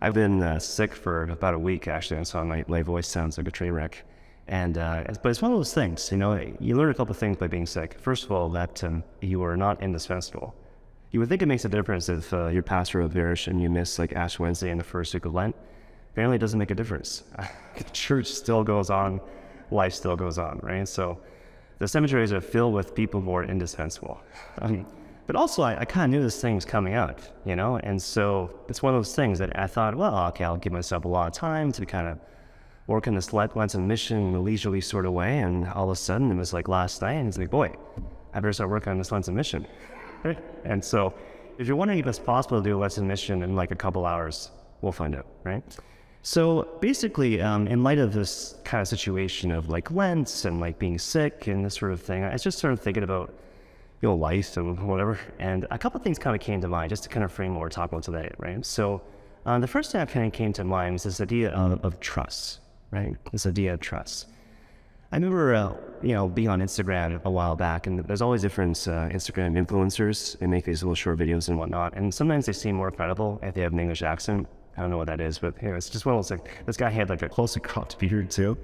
I've been uh, sick for about a week actually, and so my, my voice sounds like a train wreck. And uh, but it's one of those things, you know. You learn a couple of things by being sick. First of all, that um, you are not indispensable. You would think it makes a difference if uh, you're pastor of parish and you miss like Ash Wednesday and the first week of Lent. Apparently, it doesn't make a difference. Church still goes on, life still goes on, right? So the cemeteries are filled with people who are indispensable. Um, but also, I, I kind of knew this thing was coming out, you know? And so it's one of those things that I thought, well, okay, I'll give myself a lot of time to kind of work in this Lenten mission in a leisurely sort of way. And all of a sudden, it was like last night, and it's like, boy, I better start working on this Lenten mission. and so if you're wondering if it's possible to do a Lenten mission in like a couple hours, we'll find out, right? So basically, um, in light of this kind of situation of like Lent and like being sick and this sort of thing, I just started thinking about you know, life and whatever. And a couple things kind of came to mind just to kind of frame what we're talking about today, right? So uh, the first thing that kind of came to mind was this idea of, of trust, right? This idea of trust. I remember, uh, you know, being on Instagram a while back, and there's always different uh, Instagram influencers. They make these little short videos and whatnot, and sometimes they seem more credible if they have an English accent. I don't know what that is, but you know, it's just one of those like this guy had like a closely cropped beard too,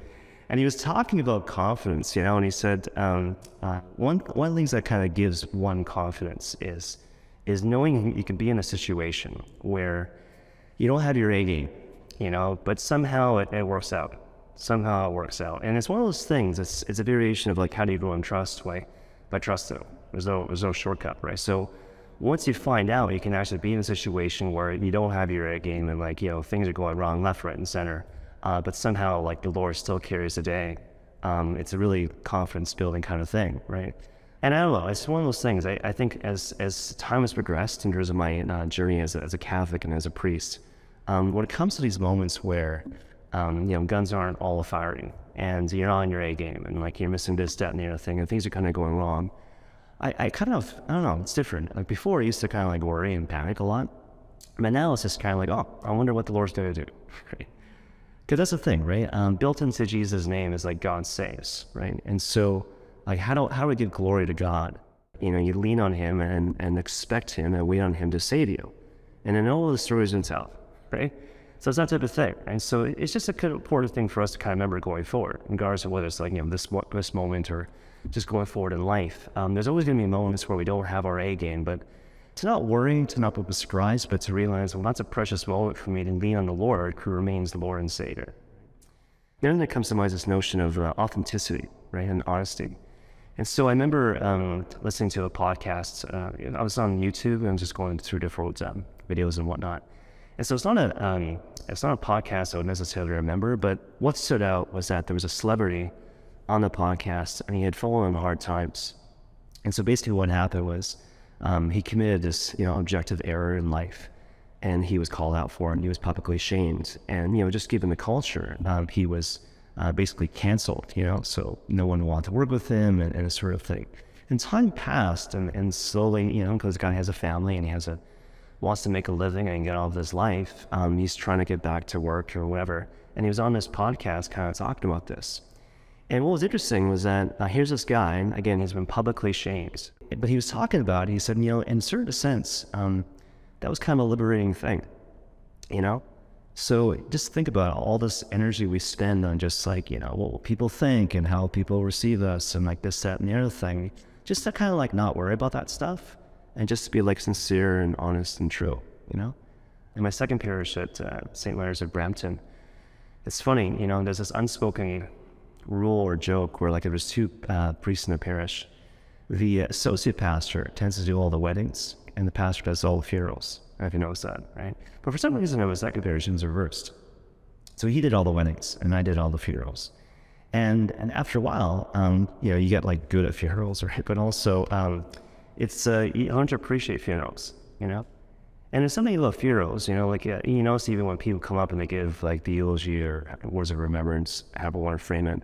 and he was talking about confidence, you know, and he said um, uh, one one of the things that kind of gives one confidence is is knowing you can be in a situation where you don't have your A game, you know, but somehow it, it works out. Somehow it works out, and it's one of those things. It's it's a variation of like how do you grow in trust? Way by trusting. There's no there's no shortcut, right? So once you find out, you can actually be in a situation where you don't have your A game and like you know things are going wrong left, right, and center uh, but somehow like the Lord still carries the day. Um, it's a really confidence building kind of thing, right? And I don't know, it's one of those things. I, I think as as time has progressed in terms of my uh, journey as a, as a Catholic and as a priest, um, when it comes to these moments where um, you know guns aren't all firing and you're not on your A game and like you're missing this, that, and the other thing, and things are kind of going wrong, I, I kind of I don't know, it's different. Like before, I used to kind of like worry and panic a lot, but now it's just kind of like, oh, I wonder what the Lord's going to do. Because that's the thing, right? Um, built into Jesus' name is like God saves, right? And so, like, how do how do we give glory to God? You know, you lean on Him and and expect Him and wait on Him to save you, and then all of the stories himself, right? So it's that type of thing, and so it's just a kind of important thing for us to kind of remember going forward, regardless of whether it's like you know this this moment or just going forward in life. Um, there's always going to be moments where we don't have our A game, but to not worry, to not be surprised, but to realize, well, that's a precious moment for me to lean on the Lord who remains Lord and Savior. Then there comes to mind this notion of uh, authenticity, right, and honesty. And so I remember um, listening to a podcast. Uh, I was on YouTube and just going through different um, videos and whatnot. And so it's not a um, it's not a podcast I would necessarily remember, but what stood out was that there was a celebrity on the podcast and he had fallen on hard times. And so basically, what happened was um, he committed this, you know, objective error in life, and he was called out for it. And he was publicly shamed, and you know, just given the culture, um, he was uh, basically canceled. You know, so no one wanted to work with him, and, and sort of thing. And time passed, and, and slowly, you know, because guy has a family and he has a wants to make a living and get out of his life. Um, he's trying to get back to work or whatever. And he was on this podcast, kind of talking about this. And what was interesting was that uh, here's this guy, again, he's been publicly shamed but he was talking about, he said, you know, in a certain sense, um, that was kind of a liberating thing, you know? So just think about all this energy we spend on just like, you know, what people think and how people receive us and like this, that, and the other thing. Just to kind of like not worry about that stuff and just to be like sincere and honest and true, you know? In my second parish at uh, St. Mary's of Brampton, it's funny, you know, there's this unspoken rule or joke where like there was two uh, priests in the parish the associate pastor tends to do all the weddings, and the pastor does all the funerals. I don't know if you noticed that, right? But for some reason, it was that comparison was reversed. So he did all the weddings, and I did all the funerals. And and after a while, um, you know, you get like good at funerals, right? But also, um, it's uh, you learn to appreciate funerals, you know. And there's something about funerals, you know, like uh, you notice even when people come up and they give like the eulogy or words of remembrance, however you want frame it,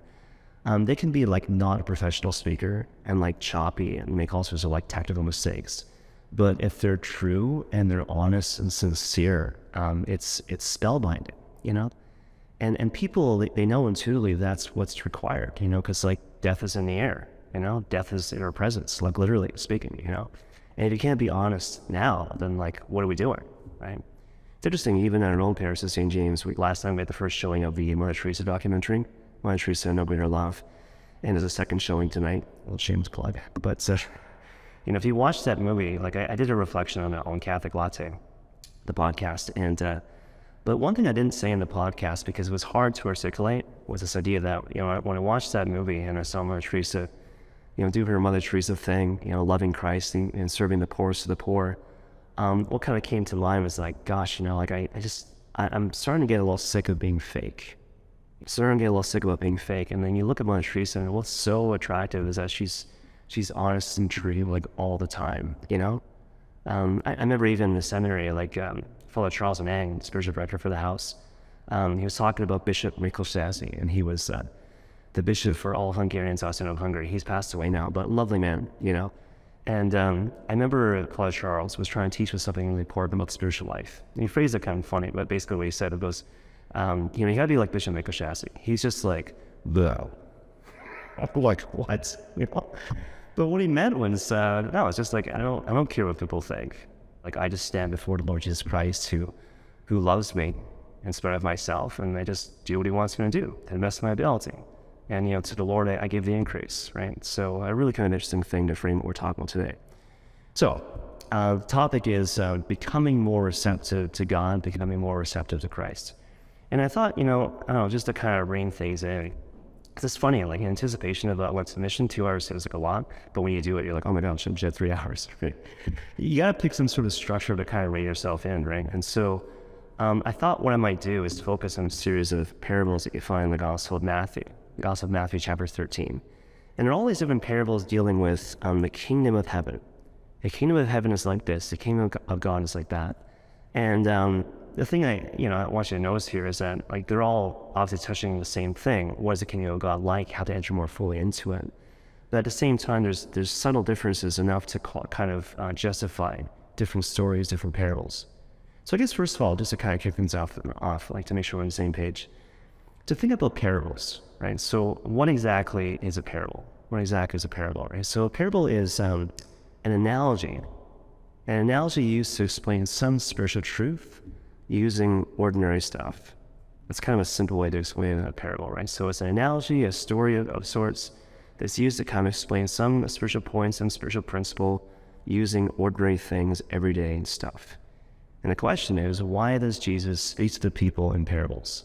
um, they can be like not a professional speaker and like choppy and make all sorts of like tactical mistakes. But if they're true and they're honest and sincere, um, it's it's spellbinding, you know. And and people they know intuitively that's what's required, you know, because like death is in the air, you know, death is in our presence, like literally speaking, you know. And if you can't be honest now, then like what are we doing, right? It's interesting, even at our own Paris at St. James, we, last time we had the first showing of the Mother Teresa documentary, Mother Teresa, No Greater Love, and there's a second showing tonight. Little shameless plug. But, uh, you know, if you watch that movie, like I, I did a reflection on it on Catholic Latte, the podcast, and, uh, but one thing I didn't say in the podcast because it was hard to articulate was this idea that, you know, when I watched that movie and I saw Mother Teresa, you know, do her Mother Teresa thing, you know, loving Christ and, and serving the poorest of the poor, um, what kind of came to mind was like, gosh, you know, like I, I just, I, am starting to get a little sick of being fake. I'm starting to get a little sick about being fake. And then you look at Mother Teresa, and what's so attractive is that she's, she's honest and true, like all the time, you know? Um, I, I, remember even in the seminary, like, um, Father Charles Mann, spiritual director for the house, um, he was talking about Bishop Miklósházy, and he was uh, the bishop for all Hungarians outside of Hungary. He's passed away now, but lovely man, you know? And um, I remember Claude Charles was trying to teach us something really important about spiritual life. And he phrased it kind of funny, but basically what he said was, um, you know, you gotta be like Bishop Michael Miklósházy. He's just like, the. like, what? You know? But what he meant was, uh, no, it's just like, I don't, I don't care what people think. Like, I just stand before the Lord Jesus Christ who, who loves me in spite of myself, and I just do what he wants me to do to the best of my ability. And, you know, to the Lord, I, I give the increase, right? So a really kind of interesting thing to frame what we're talking about today. So uh, the topic is uh, becoming more receptive to God, becoming more receptive to Christ. And I thought, you know, know, just to kind of rein things in, because it's funny, like in anticipation of uh, what's the mission, two hours seems like a lot, but when you do it, you're like, oh my gosh, I'm just three hours. You got to pick some sort of structure to kind of rein yourself in, right? And so um, I thought what I might do is focus on a series of parables that you find in the Gospel of Matthew. Gospel of Matthew, chapter 13. And there are all these different parables dealing with um, the kingdom of heaven. The kingdom of heaven is like this. The kingdom of God is like that. And um, the thing I, you know, I want you to notice here is that like they're all obviously touching the same thing. What is the kingdom of God like? How to enter more fully into it. But at the same time, there's there's subtle differences enough to call, kind of uh, justify different stories, different parables. So I guess first of all, just to kind of kick things off, off like to make sure we're on the same page, to think about parables right? So, what exactly is a parable? What exactly is a parable, right? So, a parable is um, an analogy, an analogy used to explain some spiritual truth using ordinary stuff. That's kind of a simple way to explain a parable, right? So, it's an analogy, a story of, of sorts that's used to kind of explain some spiritual point, some spiritual principle using ordinary things, everyday stuff. And the question is, why does Jesus speak to the people in parables?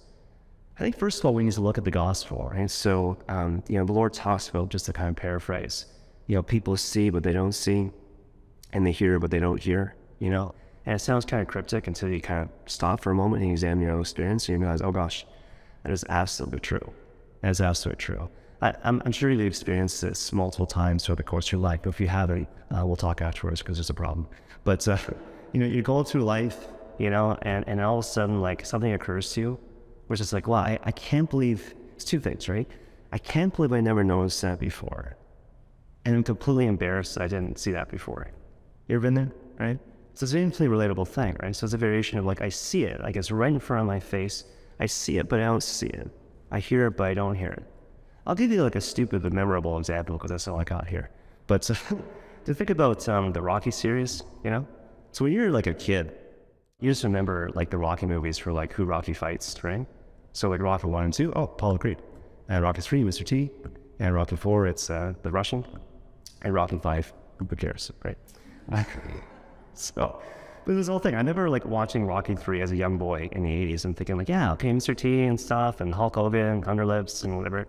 I think first of all we need to look at the gospel, right? So um, you know the Lord talks about just to kind of paraphrase, you know, people see but they don't see, and they hear but they don't hear, you know. And it sounds kind of cryptic until you kind of stop for a moment and examine your own experience, and you realize, oh gosh, that is absolutely true. That is absolutely true. I, am sure you've experienced this multiple times throughout the course of your life. But if you haven't, uh, we'll talk afterwards because there's a problem. But uh, you know, you're going through life, you know, and, and all of a sudden, like something occurs to you which just like, wow, I, I can't believe it's two things, right? I can't believe I never noticed that before. And I'm completely embarrassed I didn't see that before. You ever been there, right? So it's an infinitely relatable thing, right? So it's a variation of like, I see it, like it's right in front of my face. I see it, but I don't see it. I hear it, but I don't hear it. I'll give you like a stupid but memorable example because that's all I got here. But so, to think about um, the Rocky series, you know? So when you're like a kid, you just remember like the Rocky movies for like who Rocky fights, right? So like Rocky one and two, oh, Apollo Creed. And Rocky three, Mr. T. And Rocky four, it's uh, the Russian. And Rocky five, who cares, right? so, but this whole thing, I never like watching Rocky three as a young boy in the '80s and thinking like, yeah, okay, Mr. T and stuff, and Hulk Hogan, and Thunderlips, and whatever.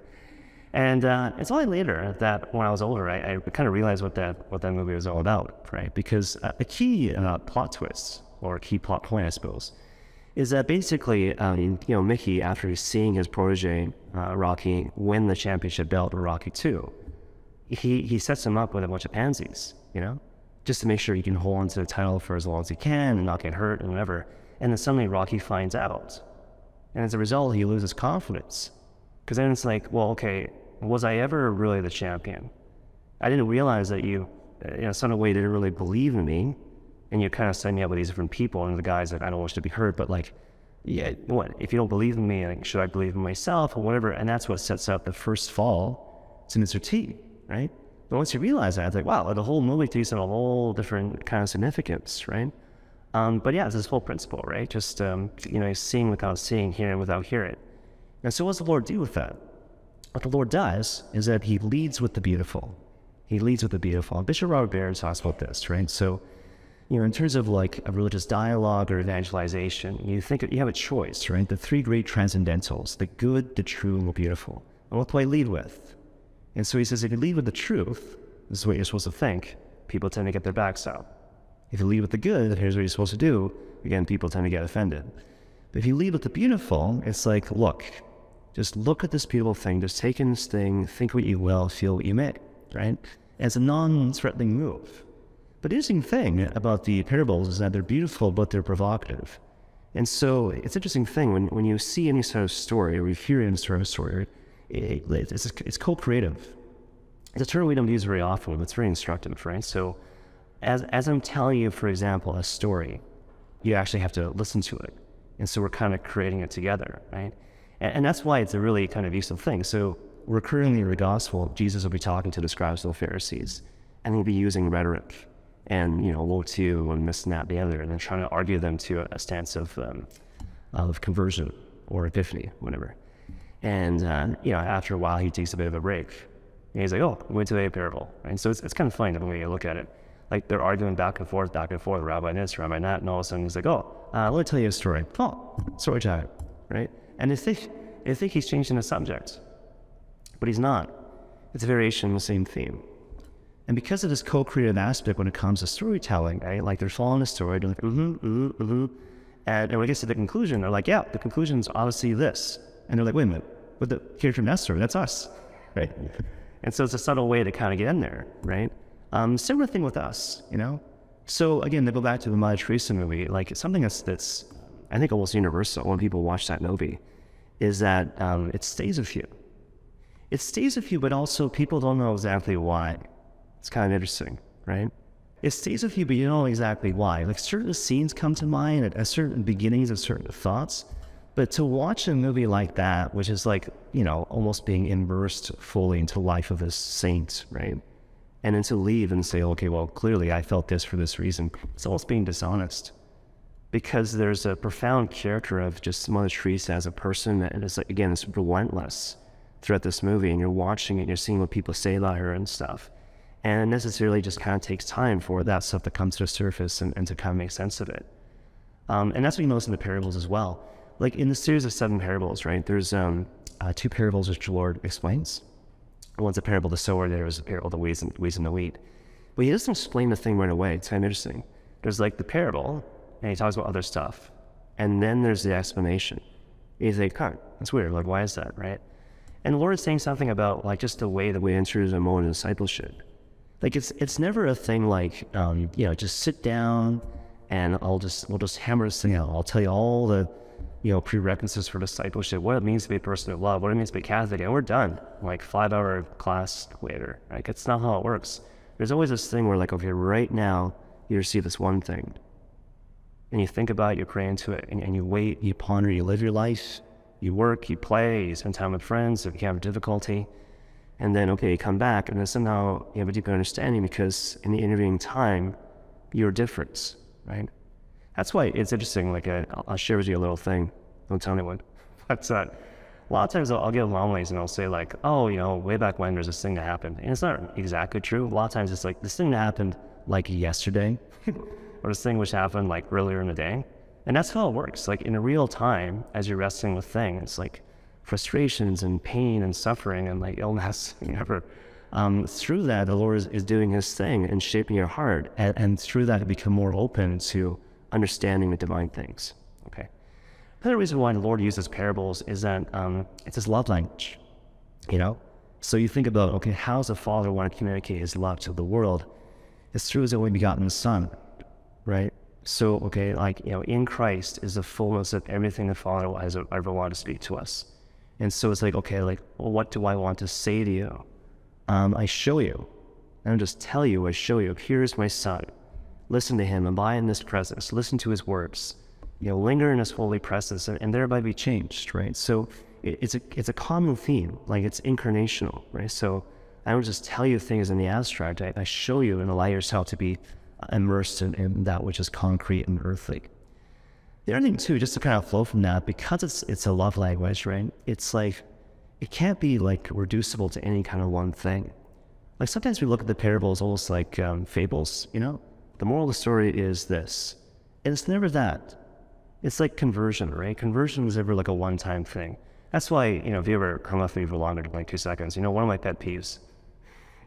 And uh, it's only later that when I was older, I, I kind of realized what that what that movie was all about, right? Because uh, a key uh, plot twist or a key plot point, I suppose, is that basically, um, you know, Mickey, after seeing his protege uh, Rocky win the championship belt in Rocky Two, he he sets him up with a bunch of pansies, you know, just to make sure he can hold on to the title for as long as he can and not get hurt and whatever. And then suddenly Rocky finds out, and as a result, he loses confidence because then it's like, well, okay, was I ever really the champion? I didn't realize that you, in some way, didn't really believe in me and you kind of set me up with these different people and the guys that I don't wish to be hurt, but like, yeah, what if you don't believe in me? Like, should I believe in myself or whatever? And that's what sets up the first fall to Mr. T, right? But once you realize that, it's like, wow, the whole movie takes on a whole different kind of significance, right? Um, but yeah, it's this whole principle, right? Just um, you know, seeing without seeing, hearing without hearing. And so, what does the Lord do with that? What the Lord does is that He leads with the beautiful. He leads with the beautiful. And Bishop Robert Barron talks about this, right? So, you know, in terms of like a religious dialogue or evangelization, you think you have a choice, right? The three great transcendentals: the good, the true, and the beautiful. And what do I lead with? And so he says, if you lead with the truth, this is what you're supposed to think. People tend to get their backs out. If you lead with the good, here's what you're supposed to do. Again, people tend to get offended. But if you lead with the beautiful, it's like, look, just look at this beautiful thing, just take in this thing, think what you will, feel what you may, right? As a non-threatening move. But the interesting thing about the parables is that they're beautiful, but they're provocative. And so it's an interesting thing when, when you see any sort of story or you hear any sort of story, it, it's, it's co-creative. It's a term we don't use very often, but it's very instructive, right? So as, as I'm telling you, for example, a story, you actually have to listen to it. And so we're kind of creating it together, right? And, and that's why it's a really kind of useful thing. So recurrently in the gospel, Jesus will be talking to the scribes and the Pharisees, and he'll be using rhetoric and, you know, woe to and this and that, the other, and then trying to argue them to a, stance of, um, of conversion or epiphany, whatever. And, uh, you know, after a while, he takes a bit of a break and he's like, oh, we went to a parable. And so it's, it's kind of funny the way you look at it. Like they're arguing back and forth, back and forth, rabbi this, rabbi that, and all of a sudden he's like, oh, uh, let me tell you a story. Oh, story time, right? And they think, they think he's changing the subject, but he's not. It's a variation on the same theme. And because of this co-creative aspect when it comes to storytelling, right? Like they're following the story, they're like, mm-hmm, mm-hmm, mm-hmm. And, and when it gets to the conclusion, they're like, yeah, the conclusion is obviously this. And they're like, wait a minute, but the character from that story, that's us, right? And so it's a subtle way to kind of get in there, right? Um, similar thing with us, you know? So again, they go back to the Mother Teresa movie, like something that's, that's I think almost universal when people watch that movie is that um, it stays with you. It stays with you, but also people don't know exactly why. It's kind of interesting, right? It stays with you, but you don't know exactly why. Like certain scenes come to mind at, certain beginnings of certain thoughts, but to watch a movie like that, which is like, you know, almost being immersed fully into life of a saint, right? And then to leave and say, okay, well, clearly I felt this for this reason. It's almost being dishonest. Because there's a profound character of just Mother Teresa as a person that is, like, again, it's relentless throughout this movie. And you're watching it, and you're seeing what people say about her and stuff. And necessarily just kind of takes time for that stuff to come to the surface and, and to kind of make sense of it. Um, and that's what you notice in the parables as well like in the series of seven parables, right? There's um, uh, two parables which the Lord explains. One's a parable of the sower, the other a parable of the weeds and, weeds and the wheat. But he doesn't explain the thing right away. It's kind of interesting. There's like the parable, and he talks about other stuff. And then there's the explanation. He's like, huh, that's weird. Like, why is that, right? And the Lord is saying something about like just the way that we enter the mode of discipleship. Like it's it's never a thing like um, you know, just sit down and I'll just we'll just hammer this thing out. I'll tell you all the you know, prerequisites for discipleship, what it means to be a person of love, what it means to be Catholic, and we're done. Like five hour class later. Like it's not how it works. There's always this thing where like, okay, right now you receive this one thing. And you think about it, you pray into it, and, and you wait, you ponder, you live your life, you work, you play, you spend time with friends if you have difficulty. And then, okay, you come back, and then somehow you have a deeper understanding because in the intervening time, you're different, right? That's why it's interesting. Like, i uh, will share with you a little thing. Don't tell anyone. But uh, a lot of times I'll, I'll get anomalies and I'll say like, oh, you know, way back when there's this thing that happened, and it's not exactly true. A lot of times it's like this thing that happened like yesterday, or this thing which happened like earlier in the day, and that's how it works. Like in real time, as you're wrestling with things, like frustrations and pain and suffering and like illness, whatever. Um, through that, the Lord is, is, doing His thing and shaping your heart, and, and through that, become more open to understanding the divine things. Okay. Another reason why the Lord uses parables is that um, it's his love language. You know? So you think about, okay, how does a father want to communicate his love to the world? It's through his only begotten son, right? So, okay, like, you know, in Christ is the fullness of everything the Father has ever wanted to speak to us. And so it's like, okay, like, what do I want to say to you? Um, I show you. I don't just tell you, I show you. Here's my son. Listen to him, abide in this presence, listen to his words, you know, linger in his holy presence and, thereby be changed, right? So it, it's a it's a common theme, like it's incarnational, right? So I don't just tell you things in the abstract, I, I show you and allow yourself to be immersed in, in that which is concrete and earthly. The other thing too, just to kind of flow from that, because it's it's a love language, right? It's like it can't be like reducible to any kind of one thing. Like sometimes we look at the parables almost like um, fables, you know? The moral of the story is this. And it's never that. It's like conversion, right? Conversion is never like a one time thing. That's why, you know, if you ever come with me for longer than like two seconds, you know, one of my pet peeves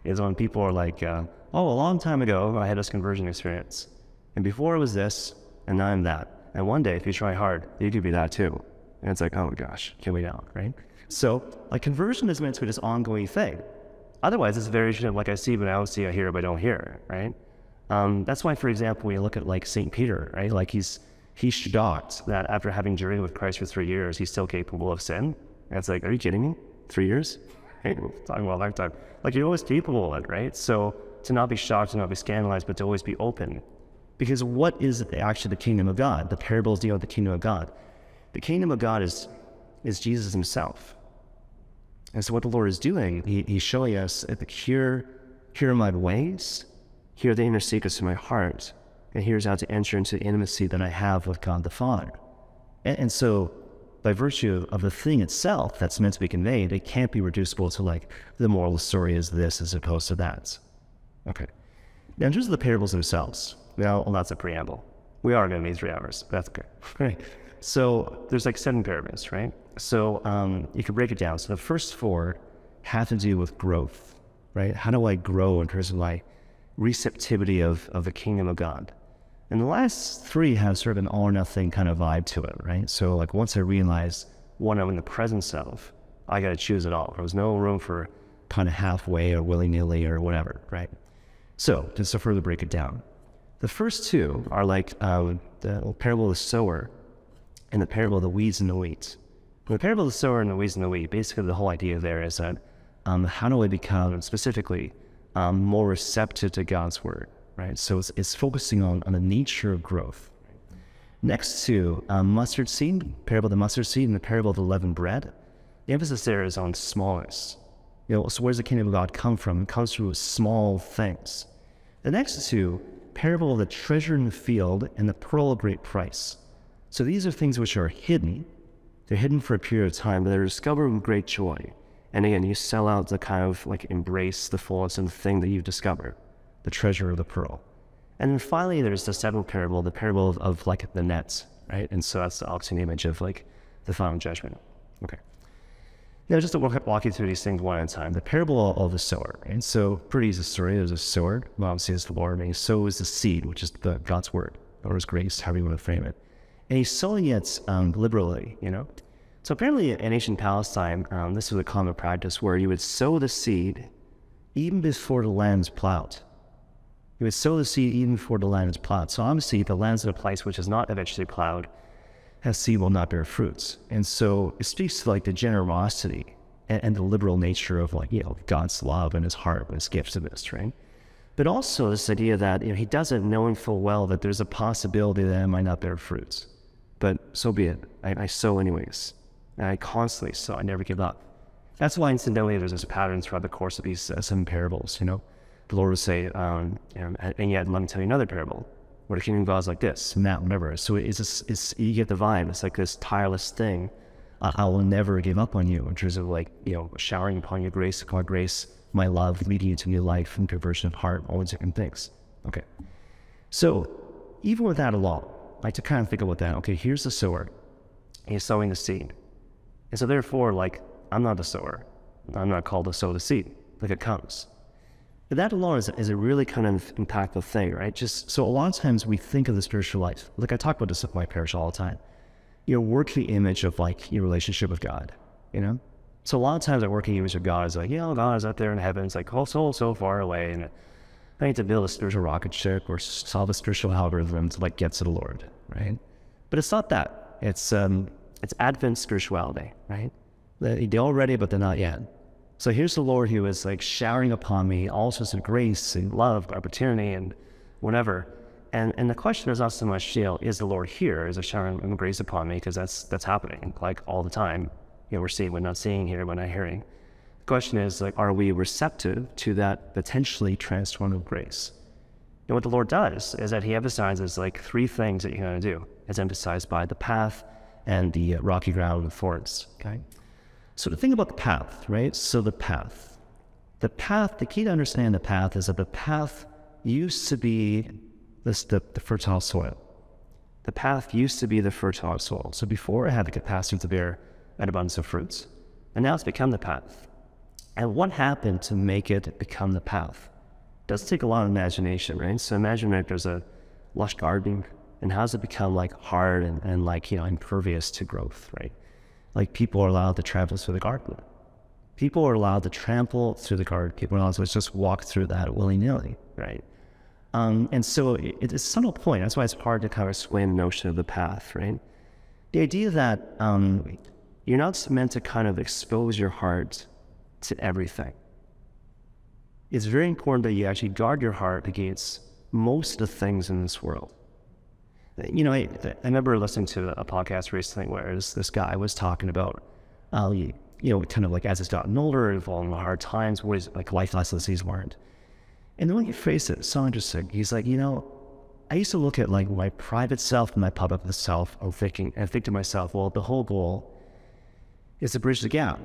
is when people are like, uh, oh, a long time ago, I had this conversion experience. And before it was this, and now I'm that. And one day, if you try hard, you could be that too. And it's like, oh my gosh, can we now, right? So, like, conversion is meant to be this ongoing thing. Otherwise, it's a variation of like I see, but I don't see, I hear, but I don't hear, right? Um, that's why, for example, you look at like St. Peter, right? Like he's he's shocked that after having journeyed with Christ for three years, he's still capable of sin. And it's like, are you kidding me? Three years? talking about a lifetime. Like you're always capable of it, right? So to not be shocked, to not be scandalized, but to always be open. Because what is actually the kingdom of God? The parables deal with the kingdom of God. The kingdom of God is is Jesus himself. And so what the Lord is doing, he, he's showing us here, here are my ways, here are the inner secrets of my heart, and here's how to enter into the intimacy that I have with God the Father. And, and so by virtue of the thing itself that's meant to be conveyed, it can't be reducible to like the moral of the story is this as opposed to that. Okay. Now in terms of the parables themselves, well, well that's a preamble. We are going to need three hours. That's okay. Right. So there's like seven parables, right? So um, you can break it down. So the first four have to do with growth, right? How do I grow in terms of my receptivity of, of the kingdom of God? And the last three have sort of an all or nothing kind of vibe to it, right? So like once I realize what I'm in the presence of, I got to choose it all. There was no room for kind of halfway or willy nilly or whatever, right? So just to further break it down, the first two are like um, the parable of the sower and the parable of the weeds and the wheat. The parable of the sower and the weeds and the wheat, basically the whole idea there is that um, how do I become specifically um, more receptive to God's word, right? So it's, it's focusing on, on the nature of growth. Next to um, mustard seed, parable of the mustard seed and the parable of the leavened bread, the emphasis there is on smallness. You know, so where's the kingdom of God come from? It comes through small things. The next two, parable of the treasure in the field and the pearl of great price. So these are things which are hidden, they're hidden for a period of time, but they're discovered with great joy. And again, you sell out to kind of like embrace the fullness of the thing that you've discovered, the treasure of the pearl. And then finally, there's the seventh parable, the parable of, of like the nets, right? And so that's the opposite image of like the final judgment. Okay. Now, just to walk, walk you through these things one at a time. The parable of the sower. And so, pretty easy story. There's a sower. Well, obviously, it's the Lord. And he sows the seed, which is the God's word, or his grace, however you want to frame it and he's sowing it um, liberally, you know. So apparently in ancient Palestine, um, this was a common practice where you would sow the seed even before the land is plowed. You would sow the seed even before the land is plowed. So obviously, the land's in a place which is not eventually plowed, has seed will not bear fruits. And so it speaks to like the generosity and, and the liberal nature of like, you know, God's love and his heart and his gifts this, right? But also this idea that you know, he does it knowing full well that there's a possibility that it might not bear fruits but so be it. I, I sow anyways. And I constantly sow. I never give up. That's why incidentally there's this pattern throughout the course of these uh, seven parables. You know, the Lord will say, um, and yet let me tell you another parable where the kingdom of God is like this and that, whatever. So it's, it's you get the vibe. It's like this tireless thing. I, I will never give up on you in terms of like you know showering upon your grace, upon grace, my love, leading you to new life and conversion of heart, all these different things. Okay, so even with that alone, like to kind of think about that. Okay, here's the sower. He's sowing the seed. And so therefore, like, I'm not the sower. I'm not called to sow the seed. Like it comes. But that alone is, is a really kind of impactful thing, right? Just so a lot of times we think of the spiritual life. Like I talk about this at my parish all the time. Your working image of like your relationship with God, you know? So a lot of times our working image of God is like, you know, God is out there in heaven. It's like, oh, so, so far away. And I need to build a spiritual rocket ship or solve a spiritual algorithm to like get to the Lord, right? But it's not that. It's um, it's Advent spirituality, right? They're already, but they're not yet. So here's the Lord who is like showering upon me all sorts of grace and love, opportunity, and whatever. And and the question is not so much, you know, is the Lord here? Is a showering of grace upon me? Because that's that's happening like all the time. You know, we're seeing, we're not seeing here, we're not hearing The question is like, are we receptive to that potentially transformative grace? And what the Lord does is that He emphasizes like three things that you're going to do, as emphasized by the path and the uh, rocky ground and the thorns. Okay. So the thing about the path, right? So the path, the path. The key to understand the path is that the path used to be this the, the fertile soil. The path used to be the fertile soil. So before it had the capacity to bear an abundance of fruits, and now it's become the path. And what happened to make it become the path? It does take a lot of imagination, right? So imagine that there's a lush garden, and how does it become like hard and, and like, you know, impervious to growth, right? Like people are allowed to travel through the garden. People are allowed to trample through the garden. People are allowed to just walk through that willy nilly, right? Um, and so it, it's a subtle point. That's why it's hard to kind of explain the notion of the path, right? The idea that um, you're not meant to kind of expose your heart to everything it's very important that you actually guard your heart against most of the things in this world. You know, I, I remember listening to a podcast recently where this, this guy was talking about, uh, you, know, kind of like as he's gotten older, involved in hard times, what is like life lessons he's learned. And the way he phrased it, so interesting. He's like, you know, I used to look at like my private self and my public self and thinking and think to myself, well, the whole goal is to bridge the gap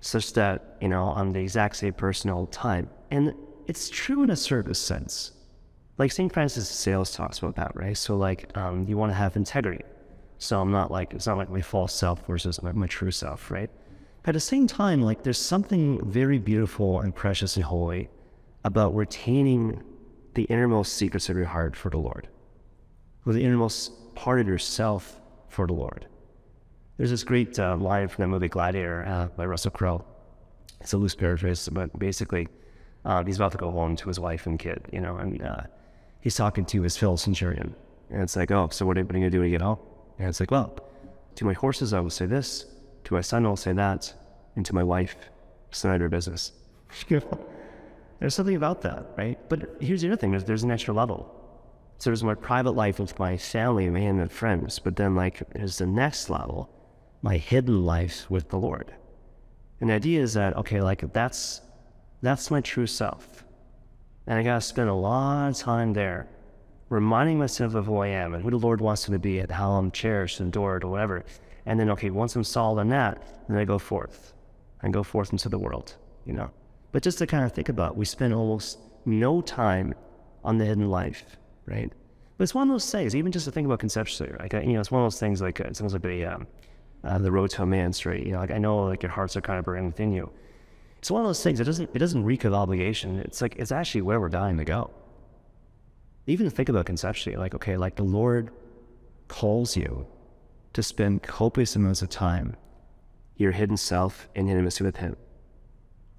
such that, you know, I'm the exact same person all the time. And it's true in a certain sense. Like St. Francis of Sales talks about that, right? So like um, you want to have integrity. So I'm not like, it's not like my false self versus my, my true self, right? But at the same time, like there's something very beautiful and precious and holy about retaining the innermost secrets of your heart for the Lord, or the innermost part of yourself for the Lord. There's this great uh, line from the movie Gladiator uh, by Russell Crowe. It's a loose paraphrase, but basically, uh, he's about to go home to his wife and kid, you know, and uh, he's talking to his Phil centurion. And it's like, oh, so what are you going to do when you get home? And it's like, well, to my horses, I will say this. To my son, I will say that. And to my wife, it's none of your business. there's something about that, right? But here's the other thing there's, there's an extra level. So there's my private life with my family, my and friends. But then, like, there's the next level my hidden life with the Lord. And the idea is that, okay, like that's that's my true self. And I gotta spend a lot of time there reminding myself of who I am and who the Lord wants me to be and how I'm cherished and adored or whatever. And then okay, once I'm solid on that, then I go forth. and go forth into the world, you know. But just to kind of think about, we spend almost no time on the hidden life, right? But it's one of those things, even just to think about conceptually, like, you know, it's one of those things like, it's almost like the, um, uh, the road to Emmaus straight. You know, like I know like your hearts are kind of burning within you. It's one of those things. It doesn't it doesn't reek of obligation. It's like it's actually where we're dying to go. Even think about conceptually, like okay, like the Lord calls you to spend copious amounts of time, your hidden self in intimacy with Him.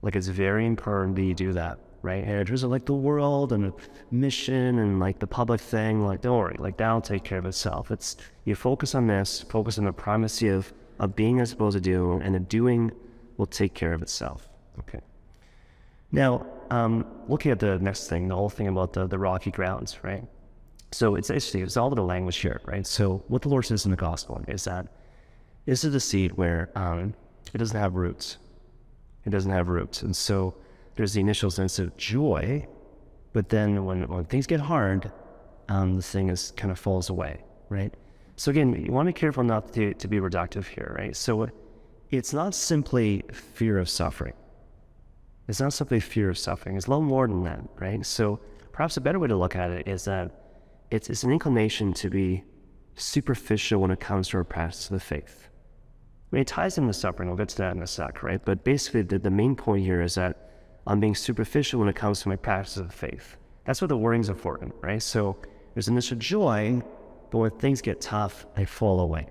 Like it's very important that you do that right? And in terms of like the world and the mission and like the public thing, like don't worry, like that'll take care of itself. It's you focus on this, focus on the primacy of of being as supposed to do, and the doing will take care of itself. Okay. Now, um, looking at the next thing, the whole thing about the, the rocky grounds, right? So it's interesting, it's all about the language here, right? So what the Lord says in the gospel is that this is a seed where um, it doesn't have roots. It doesn't have roots. And so there's the initial sense of joy, but then when, when things get hard, um, the thing is kind of falls away, right? So again, you want to be careful not to, to be reductive here, right? So it's not simply fear of suffering. It's not simply fear of suffering. It's a little more than that, right? So perhaps a better way to look at it is that it's, it's an inclination to be superficial when it comes to our practice of the faith. I mean, it ties into suffering. We'll get to that in a sec, right? But basically, the, the main point here is that I'm being superficial when it comes to my practice of faith. That's what the wording's important, right? So there's initial joy, but when things get tough, I fall away.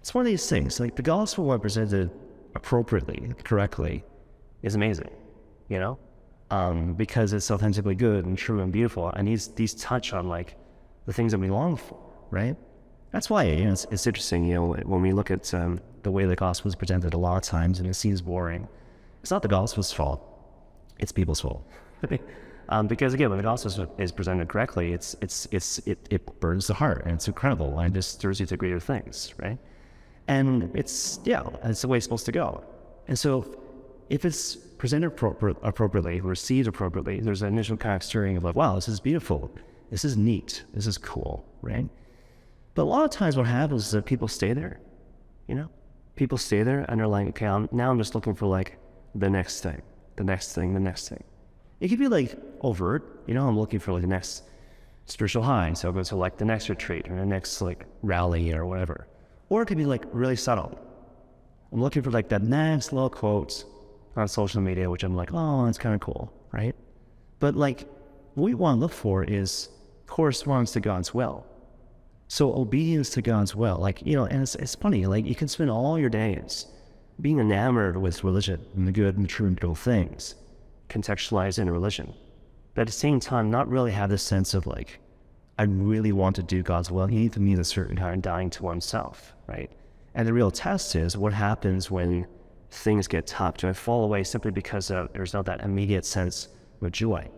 It's one of these things, like the gospel when presented appropriately, correctly, is amazing, you know? Um, because it's authentically good and true and beautiful. And these these touch on like the things that we long for, right? That's why you know it's, it's interesting. You know, when we look at um, the way the gospel is presented a lot of times, and it seems boring, it's not the gospel's fault it's people's fault. um, because again, when the gospel is presented correctly, it's it's it's it, it burns the heart and it's incredible and it stirs you to greater things, right? And it's yeah, it's the way it's supposed to go. And so if it's presented appropri- appropriately, received appropriately, there's an initial kind of stirring of like, wow, this is beautiful. This is neat. This is cool, right? But a lot of times what happens is that people stay there, you know? People stay there and they're like, okay, I'm, now I'm just looking for like the next thing, the next thing, the next thing. It could be like overt, you know, I'm looking for like the next spiritual high. So I'll go to like the next retreat or the next like rally or whatever. Or it could be like really subtle. I'm looking for like that next little quote on social media, which I'm like, oh, that's kind of cool, right? But like, what we want to look for is corresponds to God's will. So obedience to God's will, like you know, and it's, it's funny, like you can spend all your days being enamored with religion and the good and true and good things, contextualized in religion, but at the same time, not really have this sense of like, I really want to do God's will. You need to meet a certain kind of dying to oneself, right? And the real test is what happens when things get tough. Do I fall away simply because of, there's not that immediate sense of joy?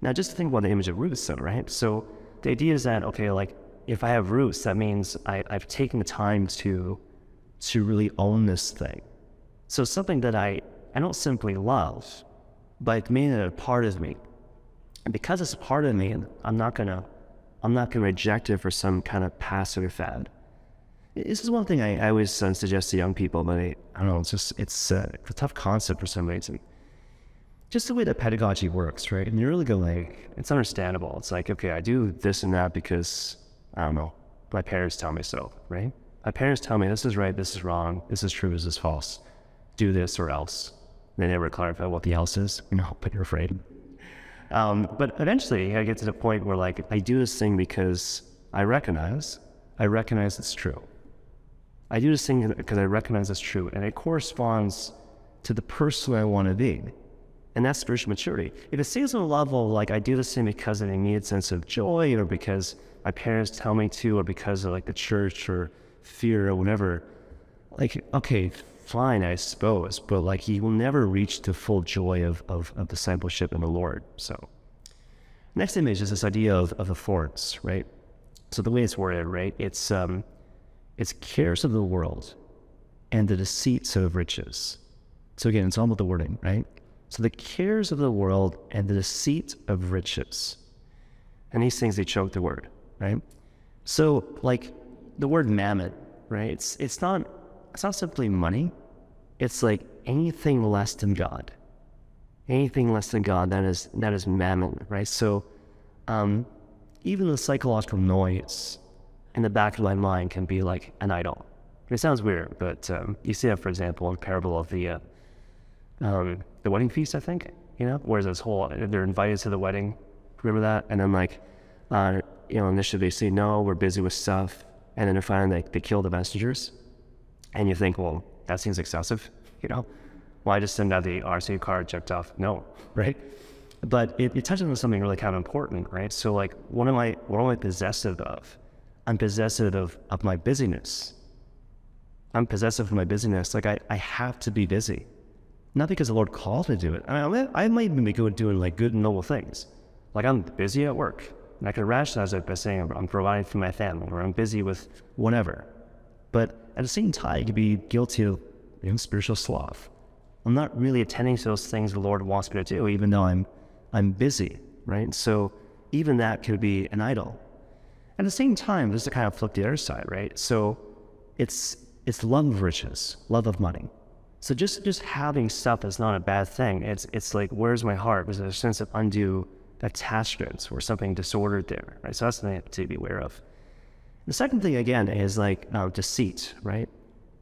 Now, just to think about the image of roots, though, right? So the idea is that okay, like if I have roots, that means I, I've taken the time to to really own this thing. So something that I I don't simply love, but it's made it a part of me. And because it's a part of me, I'm not gonna I'm not gonna reject it for some kind of passive fad. This is one thing I, I always suggest to young people, but I, I don't know, it's just it's, uh, it's a tough concept for some reason. Just the way that pedagogy works, right? And you really go like, it's understandable. It's like, okay, I do this and that because I don't know, my parents tell me so, right? My parents tell me this is right, this is wrong, this is true, this is false. Do this or else. They never clarify what the else is, you know, but you're afraid. Um, but eventually, I get to the point where like I do this thing because I recognize, I recognize it's true. I do this thing because I recognize it's true, and it corresponds to the person I want to be, and that's spiritual maturity. If it stays on a level like I do this thing because of an immediate sense of joy, or because my parents tell me to, or because of like the church or fear or whatever, like okay, fine, I suppose, but like you will never reach the full joy of, of, of discipleship in the Lord. So, next image is this idea of, of the thorns, right? So the way it's worded, right? It's um, it's cares of the world and the deceits of riches. So again, it's all about the wording, right? So the cares of the world and the deceit of riches. And these things they choke the word, right? So like the word mammon, right? It's it's not it's not simply money. It's like anything less than God. Anything less than God, that is that is mammon, right? So um, even the psychological noise in the back of my mind can be like an idol. It sounds weird, but um, you see that, for example, in parable of the uh, um, the wedding feast, I think. You know, where this whole they're invited to the wedding. Remember that? And then like, uh, you know, initially they say no, we're busy with stuff, and then they find like they kill the messengers, and you think, well, that seems excessive. You know, why just send out the RC card checked off? No, right? But it, it touches on something really kind of important, right? So like, what am I what am I possessive of? I'm possessive of, of my busyness. I'm possessive of my busyness. Like I, I have to be busy. Not because the Lord calls me to do it. I, mean, I might even be good doing like good and noble things. Like I'm busy at work. And I can rationalize it by saying I'm providing for my family or I'm busy with whatever. But at the same time, I could be guilty of you know, spiritual sloth. I'm not really attending to those things the Lord wants me to do, even though I'm I'm busy, right? So even that could be an idol. At the same time, there's a kind of flip the other side, right? So it's it's love of riches, love of money. So just just having stuff is not a bad thing. It's it's like where's my heart? There's a sense of undue attachments or something disordered there, right? So that's something to be aware of. The second thing again is like uh, deceit, right?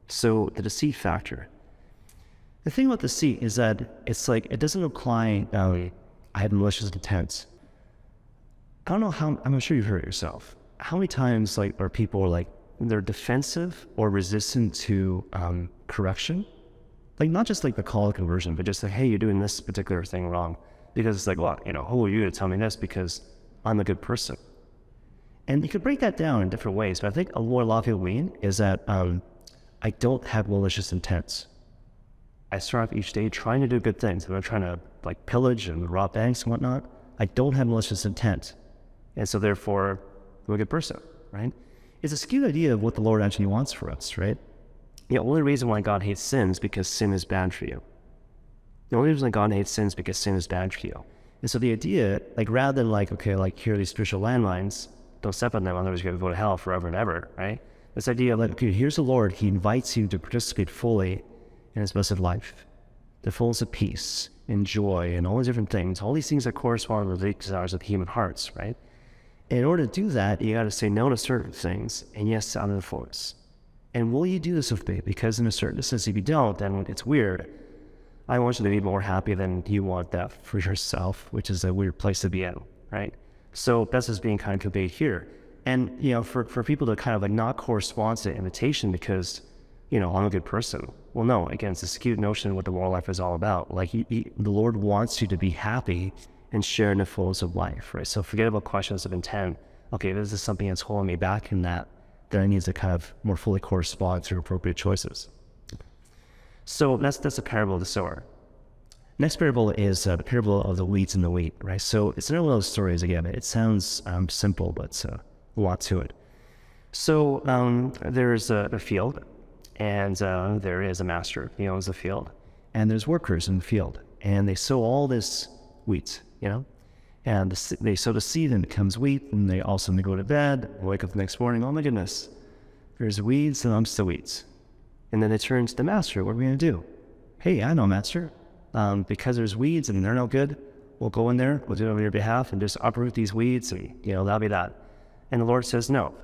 So the deceit factor. The thing about deceit is that it's like it doesn't apply. I had malicious intent. I don't know how. I'm sure you've heard it yourself how many times like are people like they're defensive or resistant to um, correction? Like not just like the call of conversion, but just like, hey, you're doing this particular thing wrong. Because it's like, well, you know, who are you to tell me this? Because I'm a good person. And you could break that down in different ways, but I think a lot of people mean is that um, I don't have malicious intents. I start off each day trying to do good things. I'm not trying to like pillage and rob banks and whatnot. I don't have malicious intent. And so therefore, a good person, right? It's a skewed idea of what the Lord actually wants for us, right? The only reason why God hates sin is because sin is bad for you. The only reason God hates sin is because sin is bad for you. And so the idea, like rather than like, okay, like here are these spiritual landmines, don't step on them, otherwise you're going to go to hell forever and ever, right? This idea of like, okay, here's the Lord. He invites you to participate fully in his blessed life, the fullness of peace and joy and all these different things, all these things that correspond with the desires of the human hearts, right? In order to do that, you got to say no to certain things and yes to other fullness. And will you do this with me? Because in a certain sense, if you don't, then it's weird. I want you to be more happy than you want that for yourself, which is a weird place to be in, right? So that's just being kind of conveyed here. And, you know, for, for people to kind of like not correspond to the invitation because, you know, I'm a good person. Well, no, again, it's a skewed notion of what the moral life is all about. Like he, he, the Lord wants you to be happy and share in the fullness of life, right? So forget about questions of intent. Okay, this is something that's holding me back in that, then I need to kind of more fully correspond through appropriate choices. So that's that's a parable of the sower. Next parable is uh, the parable of the weeds and the wheat, right? So it's another one of those stories again. It sounds um, simple, but uh, a lot to it. So um, there's a, a, field, and uh, there is a master. He owns the field, and there's workers in the field, and they sow all this wheat, you know, and they sow the seed, and it becomes wheat, and they also they go to bed, wake up the next morning. Oh my goodness, there's weeds, and I'm still weeds. And then they turn to the master. What are we going to do? Hey, I know, master. Um, because there's weeds and they're no good, we'll go in there, we'll do it on your behalf and just uproot these weeds and, you know, that'll be that. And the Lord says no.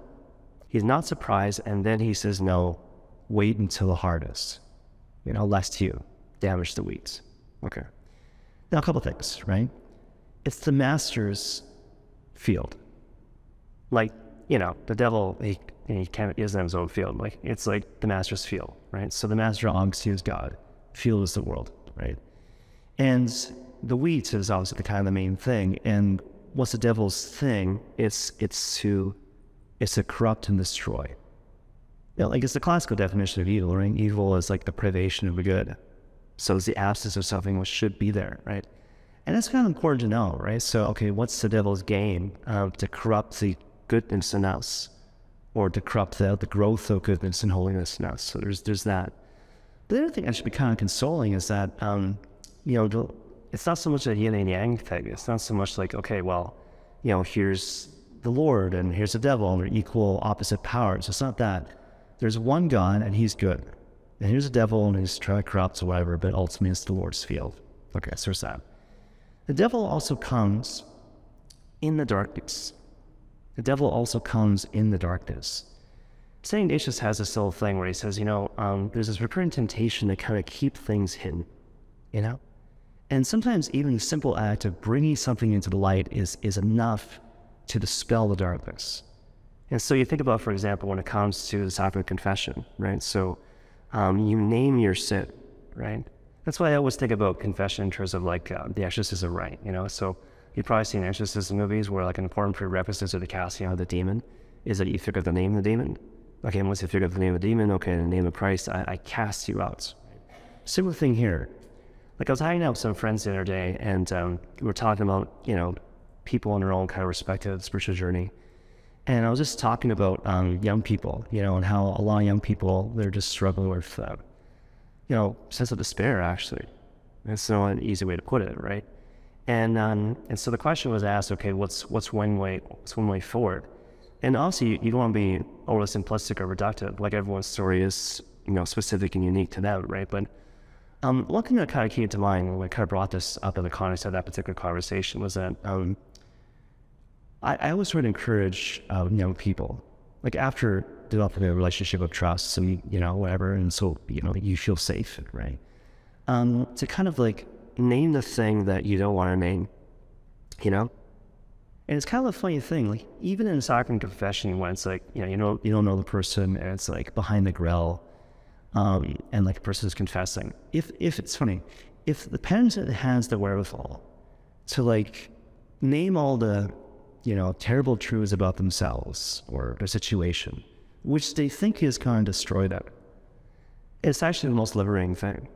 He's not surprised. And then he says, no, wait until the harvest, you know, lest you damage the weeds. Okay. Now, a couple things, right? It's the master's field. Like, you know, the devil, he he kind of isn't his own field. Like it's like the master's field, right? So the master obviously is God. Field is the world, right? And the wheat is obviously the kind of the main thing. And what's the devil's thing? It's it's to it's to corrupt and destroy. You know, like it's the classical definition of evil, right? Evil is like the privation of the good. So it's the absence of something which should be there, right? And that's kind of important to know, right? So, okay, what's the devil's game? Uh, to corrupt the goodness in us or to corrupt the, the growth of goodness and holiness in us. So there's there's that. The other thing that should be kind of consoling is that um, you know it's not so much a yin and yang thing. It's not so much like okay, well, you know, here's the Lord and here's the devil, and they're equal opposite powers. It's not that. There's one God and He's good, and here's the devil and he's trying to corrupt or whatever. But ultimately, it's the Lord's field. Okay, so there's that. The devil also comes in the darkness. The devil also comes in the darkness. St. Ignatius has this little thing where he says, you know, um, there's this recurrent temptation to kind of keep things hidden, you know? And sometimes even the simple act of bringing something into the light is, is enough to dispel the darkness. And so you think about, for example, when it comes to the sacrament confession, right? So um, you name your sin, right? That's why I always think about confession in terms of like uh, the exorcism rite, you know? So You've probably seen exorcism movies where like an important prerequisite to the casting of the demon is that you figure out the name of the demon. Okay, once you figure out the name of the demon, okay, in the name of Christ, I, I cast you out. Similar thing here. Like I was hanging out with some friends the other day, and um, we were talking about you know people on their own kind of respective spiritual journey, and I was just talking about um, young people, you know, and how a lot of young people they're just struggling with, uh, you know, sense of despair. Actually, that's not an easy way to put it, right? And um, and so the question was asked, okay, what's what's one way what's one way forward? And obviously, you, you don't want to be overly simplistic or reductive. Like everyone's story is, you know, specific and unique to them, right? But um, one thing that kind of came to mind when I kind of brought this up in the context of that particular conversation was that um, I, I, always try to encourage uh, young people, like after developing a relationship of trust, you, you know, whatever, and so you know you feel safe, right? Um, to kind of like name the thing that you don't want to name, you know? And it's kind of a funny thing, like even in a sacrament confession when it's like, you know, you know you don't know the person and it's like behind the grill, um, and like a person is confessing. If if it's funny, if the penitent has the wherewithal to like name all the, you know, terrible truths about themselves or their situation, which they think is going to destroy them, it's actually the most liberating thing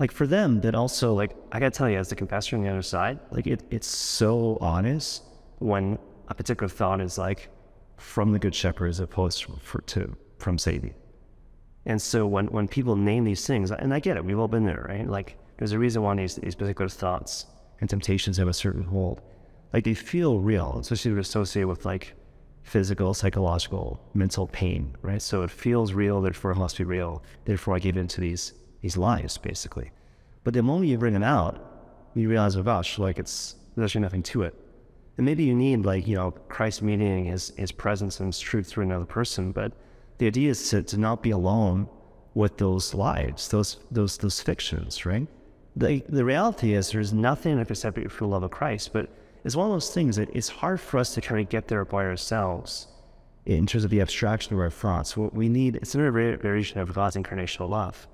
like for them that also like I gotta tell you as the confessor on the other side, like it, it's so honest when a particular thought is like from the good shepherd as opposed to, for, to from Satan. And so when when people name these things, and I get it, we've all been there, right? Like There's a reason why these, these particular thoughts and temptations have a certain hold. Like they feel real, especially associated with like physical, psychological, mental pain, right? So it feels real, therefore it must be real. Therefore I give in to these these lies, basically. But the moment you bring them out, you realize, oh gosh, like it's there's actually nothing to it. And maybe you need like, you know, Christ meeting his his presence and his truth through another person, but the idea is to, to not be alone with those lies, those those those fictions, right? The the reality is there's nothing that can separate the love of Christ, but it's one of those things that it's hard for us to kind of get there by ourselves in terms of the abstraction of our thoughts. What we need, it's another variation of God's incarnational love.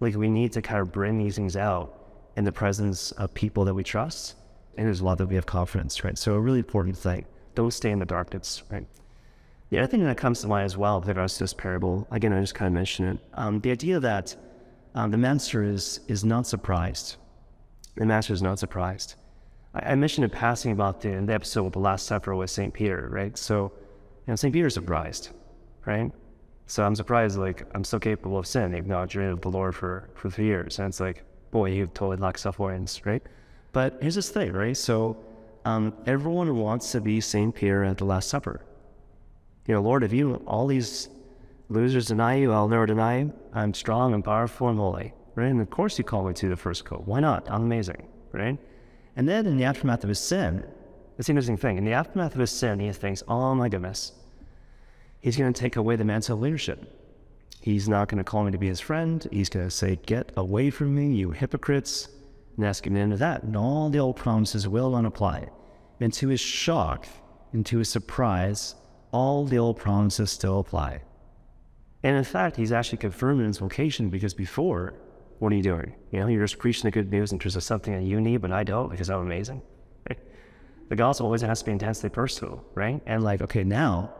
Like we need to kind of bring these things out in the presence of people that we trust. And there's a lot that we have confidence, right? So a really important thing. Don't stay in the darkness, right? The other thing that comes to mind as well with regards this parable, again, I just kind of mentioned it. Um, the idea that um, the master is is not surprised. The master is not surprised. I, I mentioned in passing about the, the episode with the Last Supper with St. Peter, right? So, you know, St. Peter's surprised, right? So I'm surprised, like, I'm still capable of sin, even though I've dreamed of the Lord for, for three years. And it's like, boy, you totally lack self awareness, right? But here's this thing, right? So um, everyone wants to be St. Peter at the Last Supper. You know, Lord, if you, all these losers deny you, I'll never deny you. I'm strong and powerful and holy, right? And of course you call me to the first coat. Why not? I'm amazing, right? And then in the aftermath of his sin, it's an interesting thing. In the aftermath of his sin, he thinks, oh my goodness, he's going to take away the mantle of leadership. He's not going to call me to be his friend. He's going to say, get away from me, you hypocrites, and ask him into that. And all the old promises will not apply. And to his shock and to his surprise, all the old promises still apply. And in fact, he's actually confirmed in his vocation because before what are you doing? You know, you're just preaching the good news in terms of something that you need, but I don't because I'm amazing. The gospel always has to be intensely personal, right? And like, okay, now,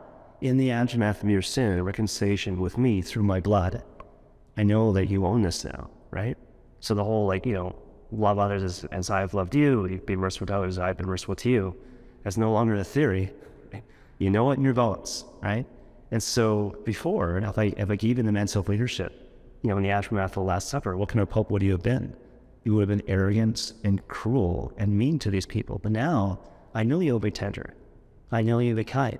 in the aftermath of your sin, reconciliation with me through my blood, I know that you own this now, right? So the whole like, you know, love others as, as I have loved you, be merciful to others I've been merciful to you, that's no longer a theory. You know it in your bones, right? And so before, if I, if I gave in the mental leadership, you know, in the aftermath of the Last Supper, what kind of pope would you have been? You would have been arrogant and cruel and mean to these people. But now, I know you'll be tender. I know you'll be kind.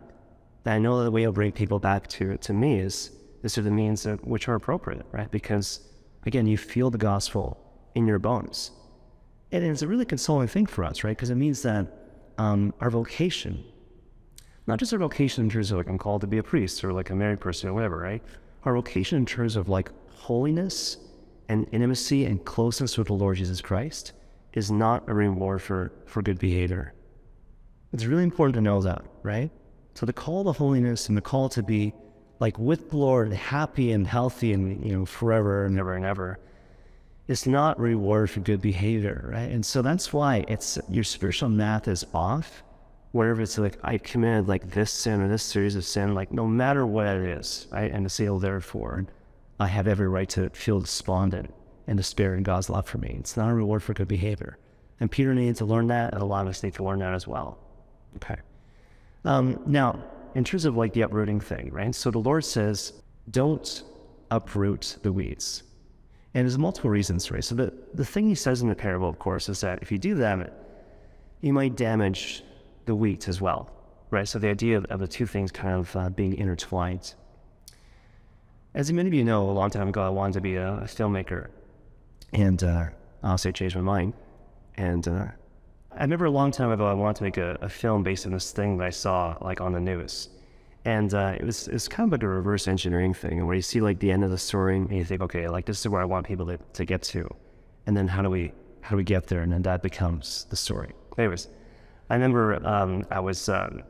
I know that the way you'll bring people back to, to me is, is through the means which are appropriate, right? Because, again, you feel the gospel in your bones. And it's a really consoling thing for us, right? Because it means that um, our vocation, not just our vocation in terms of like I'm called to be a priest or like a married person or whatever, right? Our vocation in terms of like holiness and intimacy and closeness with the Lord Jesus Christ is not a reward for, for good behavior. It's really important to know that, right? So the call to holiness and the call to be like with the Lord, happy and healthy and you know forever and ever and ever, is not reward for good behavior, right? And so that's why it's your spiritual math is off. Wherever it's like I committed like this sin or this series of sin, like no matter what it is, right? And to say, oh, therefore, I have every right to feel despondent and despair in God's love for me. It's not a reward for good behavior. And Peter needed to learn that, and a lot of us need to learn that as well. Okay. Um, now, in terms of like the uprooting thing, right? So the Lord says, don't uproot the weeds. And there's multiple reasons, right? So the, the thing he says in the parable, of course, is that if you do that, you might damage the wheat as well, right? So the idea of, of the two things kind of uh, being intertwined. As many of you know, a long time ago, I wanted to be a, a filmmaker. And uh, honestly, I changed my mind. And uh, I remember a long time ago, I wanted to make a, a, film based on this thing that I saw like on the news. And uh, it was kind of like a reverse engineering thing, where you see like the end of the story, and you think, okay, like this is where I want people to, to get to, and then how do we how do we get there, and then that becomes the story. Anyways, I remember um, I was um,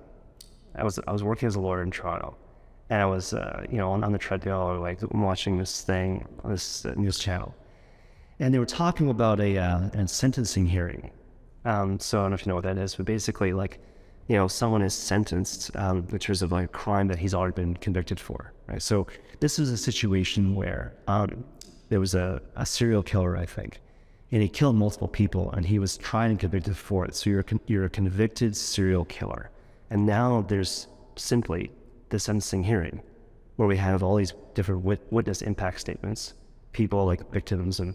I was I was working as a lawyer in Toronto, and I was, uh, you know, on, on, the treadmill or like watching this thing, this uh, news channel, and they were talking about a, uh, sentencing hearing. Um, so I don't know if you know what that is, but basically, like, you know, someone is sentenced um, in terms of like a crime that he's already been convicted for, right? So this was a situation where um, there was a, a serial killer, I think, and he killed multiple people, and he was tried and convicted for it. So you're a you're a convicted serial killer, and now there's simply the sentencing hearing, where we have all these different wit- witness impact statements, people like victims and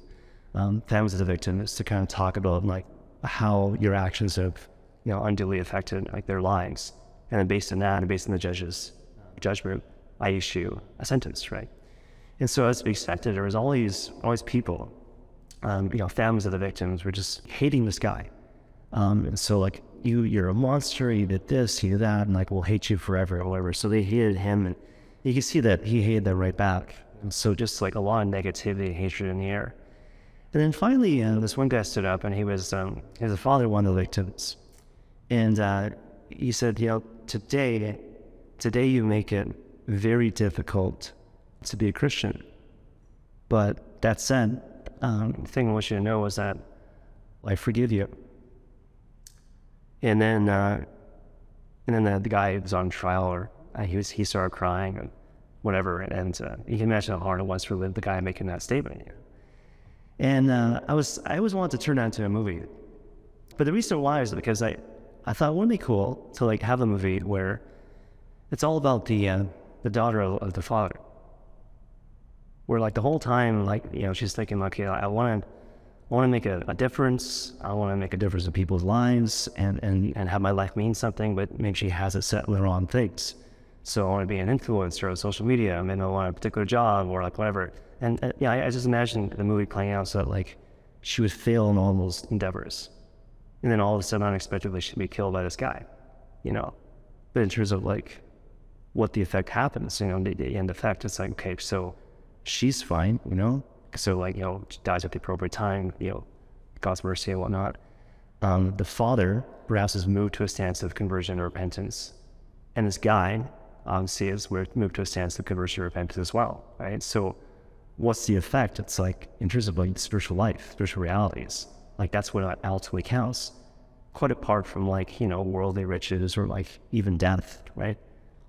um, families of the victims to kind of talk about like how your actions have, you know, unduly affected like their lives. And then based on that and based on the judge's judgment, I issue a sentence, right? And so as be expected, there was all these, all these people, um, you know, families of the victims were just hating this guy. Um, and so like, you, you're a monster, you did this, you did that, and like, we'll hate you forever or whatever. So they hated him and you can see that he hated them right back. And so just like a lot of negativity, and hatred in the air. And then finally, uh, this one guy stood up and he was, um, he was the father of one of the victims. And uh, he said, you know, today, today you make it very difficult to be a Christian. But that said, um, the thing I want you to know is that I forgive you. And then, uh, and then the, the, guy was on trial, or uh, he was he started crying and whatever. And uh, you can imagine how hard it was for the guy making that statement. And uh, I was I always wanted to turn that into a movie, but the reason why is because I I thought it would be cool to like have a movie where it's all about the uh, the daughter of, of the father where like the whole time, like, you know, she's thinking, like, yeah, I want to, I want to make a, a, difference. I want to make a difference in people's lives and, and, and have my life mean something, but maybe she has it set on the wrong things. So I want to be an influencer on social media. I mean, I want a particular job or like whatever. And uh, yeah, I, I, just imagine the movie playing out so that like she would fail in all those endeavors. And then all of a sudden, unexpectedly, she'd be killed by this guy, you know? But in terms of like what the effect happens, you know, the, the end effect, it's like, okay, so she's fine, you know? So, like, you know, dies at the appropriate time, you know, God's mercy and whatnot. Um, the father perhaps is moved to a stance of conversion or repentance. And this guy, obviously, is moved to a stance of conversion or repentance as well, right? So, what's the effect? It's like, in terms of like spiritual life, spiritual realities, like that's what ultimately counts. Quite apart from like, you know, worldly riches or like even death, right?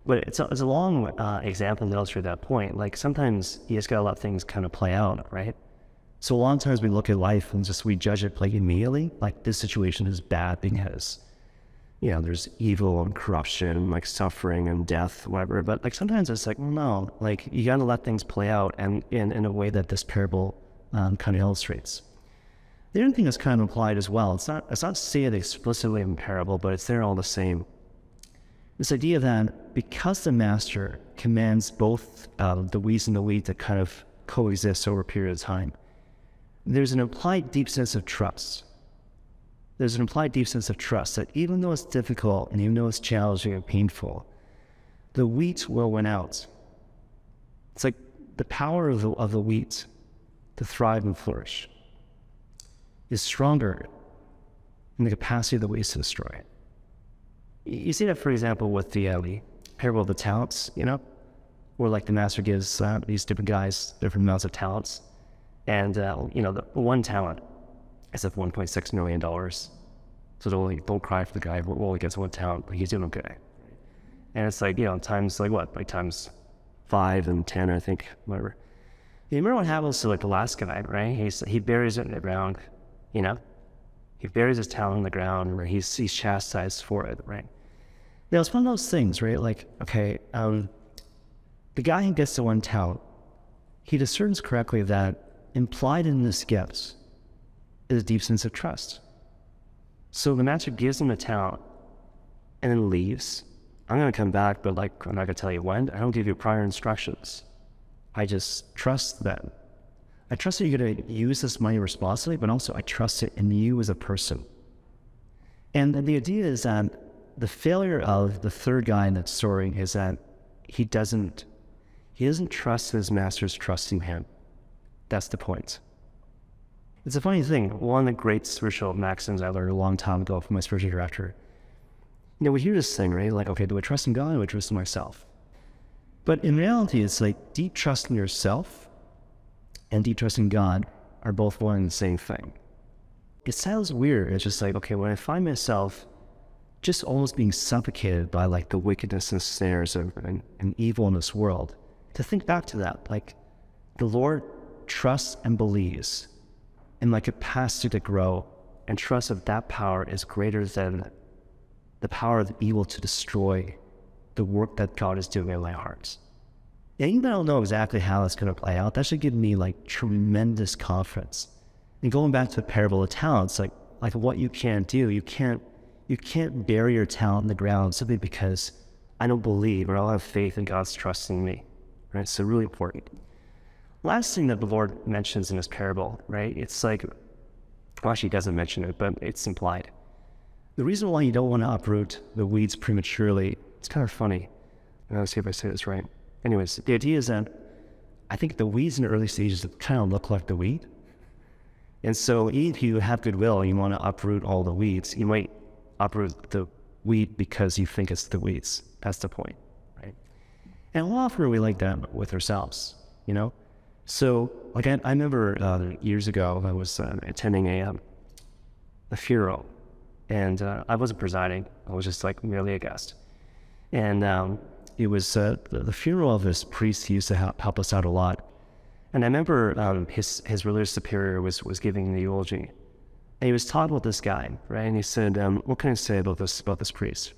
But it's a, it's a long uh, example to illustrate that point. Like sometimes you just got to let things kind of play out, right? So a lot of times we look at life and just we judge it like immediately, like this situation is bad because, you know, there's evil and corruption, like suffering and death, whatever. But like sometimes it's like, no, like you got to let things play out and in, in a way that this parable um, kind of illustrates. The other thing that's kind of implied as well, it's not, it's not said explicitly in parable, but it's there all the same this idea that because the master commands both uh, the weeds and the wheat to kind of coexist over a period of time, there's an implied deep sense of trust. There's an implied deep sense of trust that even though it's difficult and even though it's challenging and painful, the wheat will win out. It's like the power of the, of the wheat to thrive and flourish is stronger than the capacity of the weeds to destroy it. You see that, for example, with the uh, parable of the talents, you know, where like the master gives uh, these different guys different amounts of talents, and uh, you know, the one talent is of 1.6 million dollars. So don't don't cry for the guy who only gets one talent, but he's doing okay. And it's like you know, times like what, like times five and ten, I think, whatever. You remember what happens to like the last guy, right? He's he buries it in the ground, you know. He buries his talent in the ground, where he's he's chastised for it, right? Now it's one of those things, right? Like, okay, um, the guy who gets the one talent, he discerns correctly that implied in this gift is a deep sense of trust. So the master gives him a talent and then leaves. I'm going to come back, but like, I'm not going to tell you when. I don't give you prior instructions. I just trust that. I trust that you're going to use this money responsibly, but also I trust it in you as a person. And the idea is that the failure of the third guy in that story is that he doesn't he doesn't trust his master's trusting him. That's the point. It's a funny thing. One of the great spiritual maxims I learned a long time ago from my spiritual director. You know, we hear this thing, right? Like, okay, do I trust in God or do I trust in myself? But in reality, it's like deep trust in yourself and deep trust in God are both one and the same thing. It sounds weird. It's just like, okay, when I find myself just almost being suffocated by like the wickedness and snares of, and evil in this world. To think back to that, like the Lord trusts and believes in my capacity to grow and trust that that power is greater than the power of evil to destroy the work that God is doing in my heart. And even though I don't know exactly how it's going to play out, that should give me like tremendous confidence And going back to the parable of talents, like like what you can't do, you can't you can't bury your talent in the ground simply because I don't believe or I don't have faith in God's trust in me. Right? So really important. Last thing that the Lord mentions in this parable, right? It's like well, actually he doesn't mention it, but it's implied. The reason why you don't want to uproot the weeds prematurely, it's kind of funny. Let's see if I say this right. Anyways, the idea is that I think the weeds in the early stages kind of look like the weed. And so if you have goodwill, and you want to uproot all the weeds, you might uproot the weed because you think it's the weeds. That's the point, right? And often we like that with ourselves, you know? So, like, I, I remember uh, years ago, I was uh, attending a, um, a funeral, and uh, I wasn't presiding, I was just like merely a guest. And um, it was uh, the, the, funeral of this priest. He used to help, help us out a lot. And I remember um, his, his religious superior was, was giving the eulogy. And he was talking about this guy, right? And he said, um, "What can I say about this about this priest?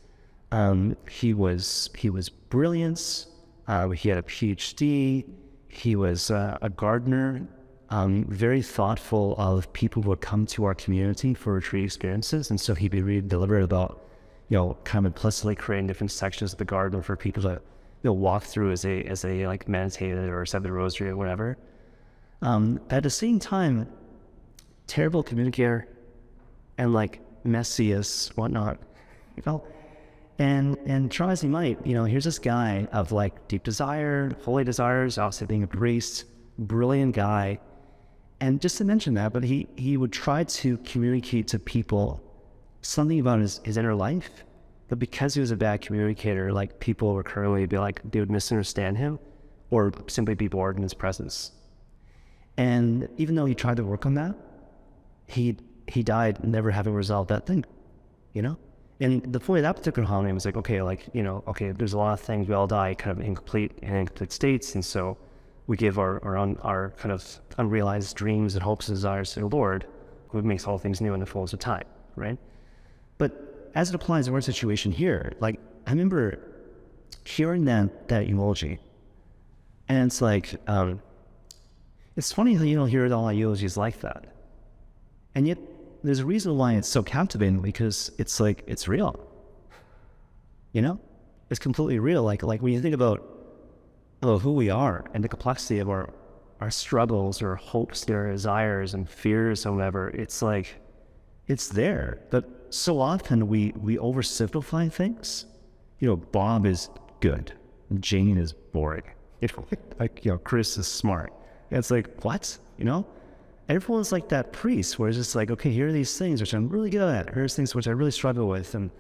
Um, he was he was brilliant. Uh, he had a PhD. He was uh, a gardener. Um, very thoughtful of people who would come to our community for retreat experiences, and so he'd be really deliberate about you know, kind of implicitly creating different sections of the garden for people to, you know, walk through as they as they like meditated or said the rosary or whatever. Um, at the same time, terrible communicator and like messiest whatnot, you know. And and try as he might, you know, here's this guy of like deep desire, holy desires, also being a priest, brilliant guy. And just to mention that, but he he would try to communicate to people something about his, his inner life. But because he was a bad communicator, like people were currently be like, they would misunderstand him or simply be bored in his presence. And even though he tried to work on that, he he died never having resolved that thing, you know? And the point of that particular homily was like, okay, like, you know, okay, there's a lot of things we all die kind of incomplete and incomplete states. And so we give our, our, un, our kind of unrealized dreams and hopes and desires to the Lord, who makes all things new in the fullness of time, right? But as it applies to our situation here, like I remember hearing that that eulogy, and it's like um, it's funny how you don't hear all eulogies like that, and yet there's a reason why it's so captivating because it's like it's real. You know, it's completely real. Like like when you think about oh, who we are and the complexity of our our struggles or hopes, our desires and fears, or whatever, it's like it's there. But so often we, we oversimplify things. You know, Bob is good, Jane is boring. You know, like, you know, Chris is smart. It's like, what? You know? Everyone's like that priest where it's just like, okay, here are these things which I'm really good at. Here's things which I really struggle with. And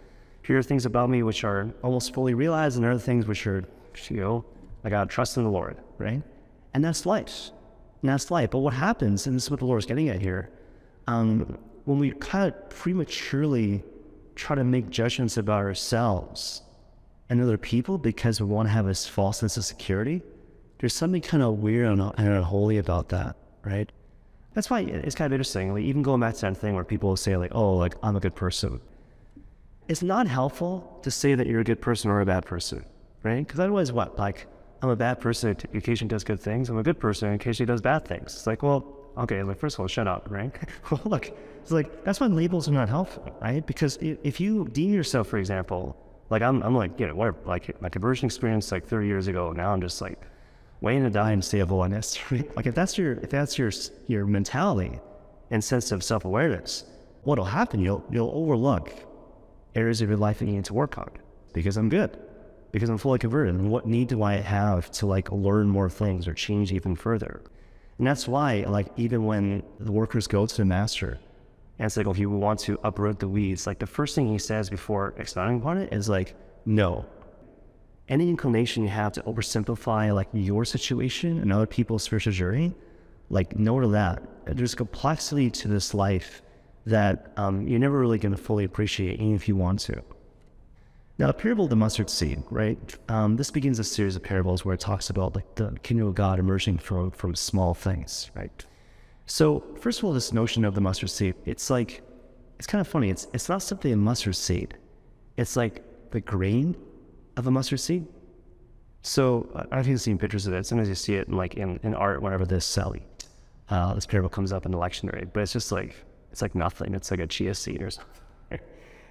here are things about me which are almost fully realized, and there other things which are, you know, I got to trust in the Lord, right? And that's life. And that's life. But what happens, and this is what the Lord is getting at here, um, when we kind of prematurely try to make judgments about ourselves and other people because we want to have this false sense of security, there's something kind of weird and unholy about that, right? That's why it's kind of interesting. Like even going back to that thing where people say like, "Oh, like I'm a good person," it's not helpful to say that you're a good person or a bad person, right? Because otherwise, what? Like I'm a bad person who occasionally does good things. I'm a good person who occasionally does bad things. It's like, well, okay, like first of all, shut up, right? well, look, it's like that's when labels are not helpful, right? Because if you deem yourself, for example, like I'm, I'm like, you know, what, like my conversion experience like 30 years ago. Now I'm just like waiting to die and stay of holiness. like if that's your, if that's your your mentality and sense of self awareness, what'll happen? You'll you'll overlook areas of your life that you need to work on because I'm good, because I'm fully converted. And what need do I have to like learn more things or change even further? And that's why, like, even when the workers go to the master and it's like, okay, you want to uproot the weeds, like, the first thing he says before expounding upon it is like, no. Any inclination you have to oversimplify, like, your situation and other people's spiritual journey, like, know that. There's complexity to this life that um, you're never really going to fully appreciate, even if you want to. Now, the parable of the mustard seed, right? Um, this begins a series of parables where it talks about like the kingdom of God emerging from from small things, right? So, first of all, this notion of the mustard seed, it's like it's kind of funny. It's it's not simply a mustard seed; it's like the grain of a mustard seed. So, I if you've seen pictures of it. Sometimes you see it in, like in, in art, whenever this Sally, uh, this variable comes up in election rate, but it's just like it's like nothing. It's like a chia seed or something.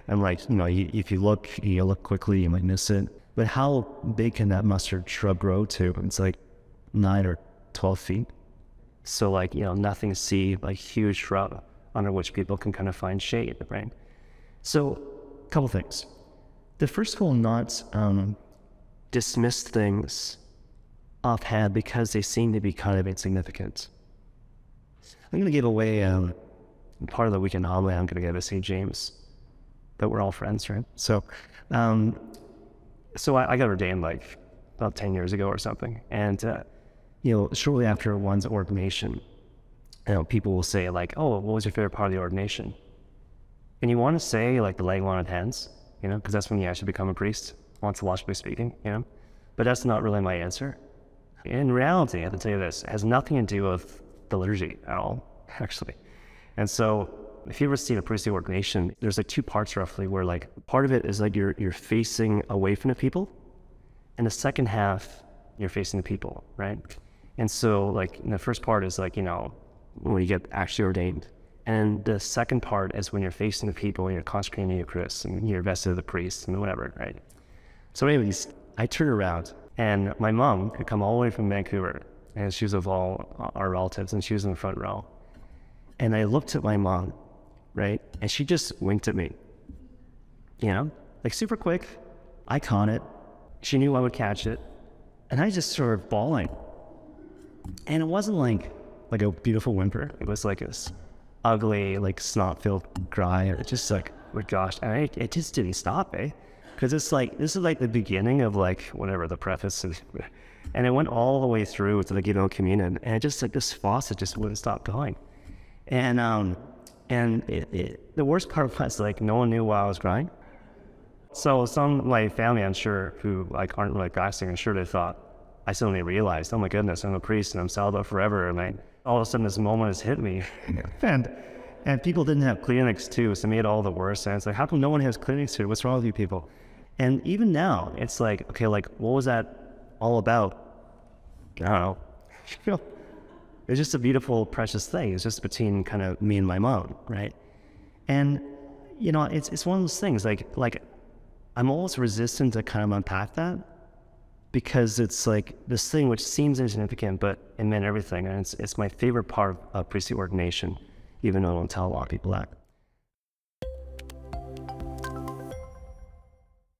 and like you know, you, if you look, you look quickly, you might miss it. But how big can that mustard shrub grow to? It's like nine or twelve feet. So like you know, nothing to see like huge shrub under which people can kind of find shade, right? So, a couple things. The first all, not um, dismiss things offhand because they seem to be kind of insignificant. I'm going to give away um, part of the weekend homily. I'm going to give to St. James, but we're all friends, right? So, um, so I, I, got ordained like about 10 years ago or something. And, uh, you know, shortly after one's ordination, you know, people will say like, oh, what was your favorite part of the ordination? And you want to say like the laying on of hands, you know, because that's when you actually become a priest, ontologically speaking, you know. But that's not really my answer. In reality, I have to tell you this, it has nothing to do with the liturgy at all, actually. And so if you ever seen a priestly ordination, there's like two parts roughly where like part of it is like you're you're facing away from the people, and the second half you're facing the people, right? And so like the first part is like, you know, when you get actually ordained. And the second part is when you're facing the people and you're consecrating the Eucharist and you're vested the priest and whatever, right? So, anyways, I turn around and my mom had come all the way from Vancouver and she was of all our relatives and she was in the front row. And I looked at my mom, right? And she just winked at me, you know, like super quick. I caught it. She knew I would catch it. And I just started bawling. And it wasn't like, like a beautiful whimper. It was like this ugly, like snot filled cry. It just like, oh gosh. And I, it just didn't stop, eh? Because it's like, this is like the beginning of like, whatever, the preface. And, and it went all the way through to the Giving Communion. And it just like this faucet just wouldn't stop going. And, um, and it, it, the worst part was like, no one knew why I was crying. So some like family, I'm sure, who like aren't like fasting, I'm sure they thought, I suddenly realized, oh my goodness, I'm a priest and I'm celibate forever. And like, all of a sudden this moment has hit me. and and people didn't have Kleenex too, so it made all the worse. And it's like, how come no one has Kleenex here? What's wrong with you people? And even now, it's like, okay, like what was that all about? I don't know. It's just a beautiful, precious thing. It's just between kind of me and my mom, right? And you know, it's it's one of those things. Like like I'm always resistant to kind of unpack that because it's like this thing which seems insignificant, but it meant everything. And it's, it's my favorite part of uh, priestly ordination, even though I don't tell a lot of people that.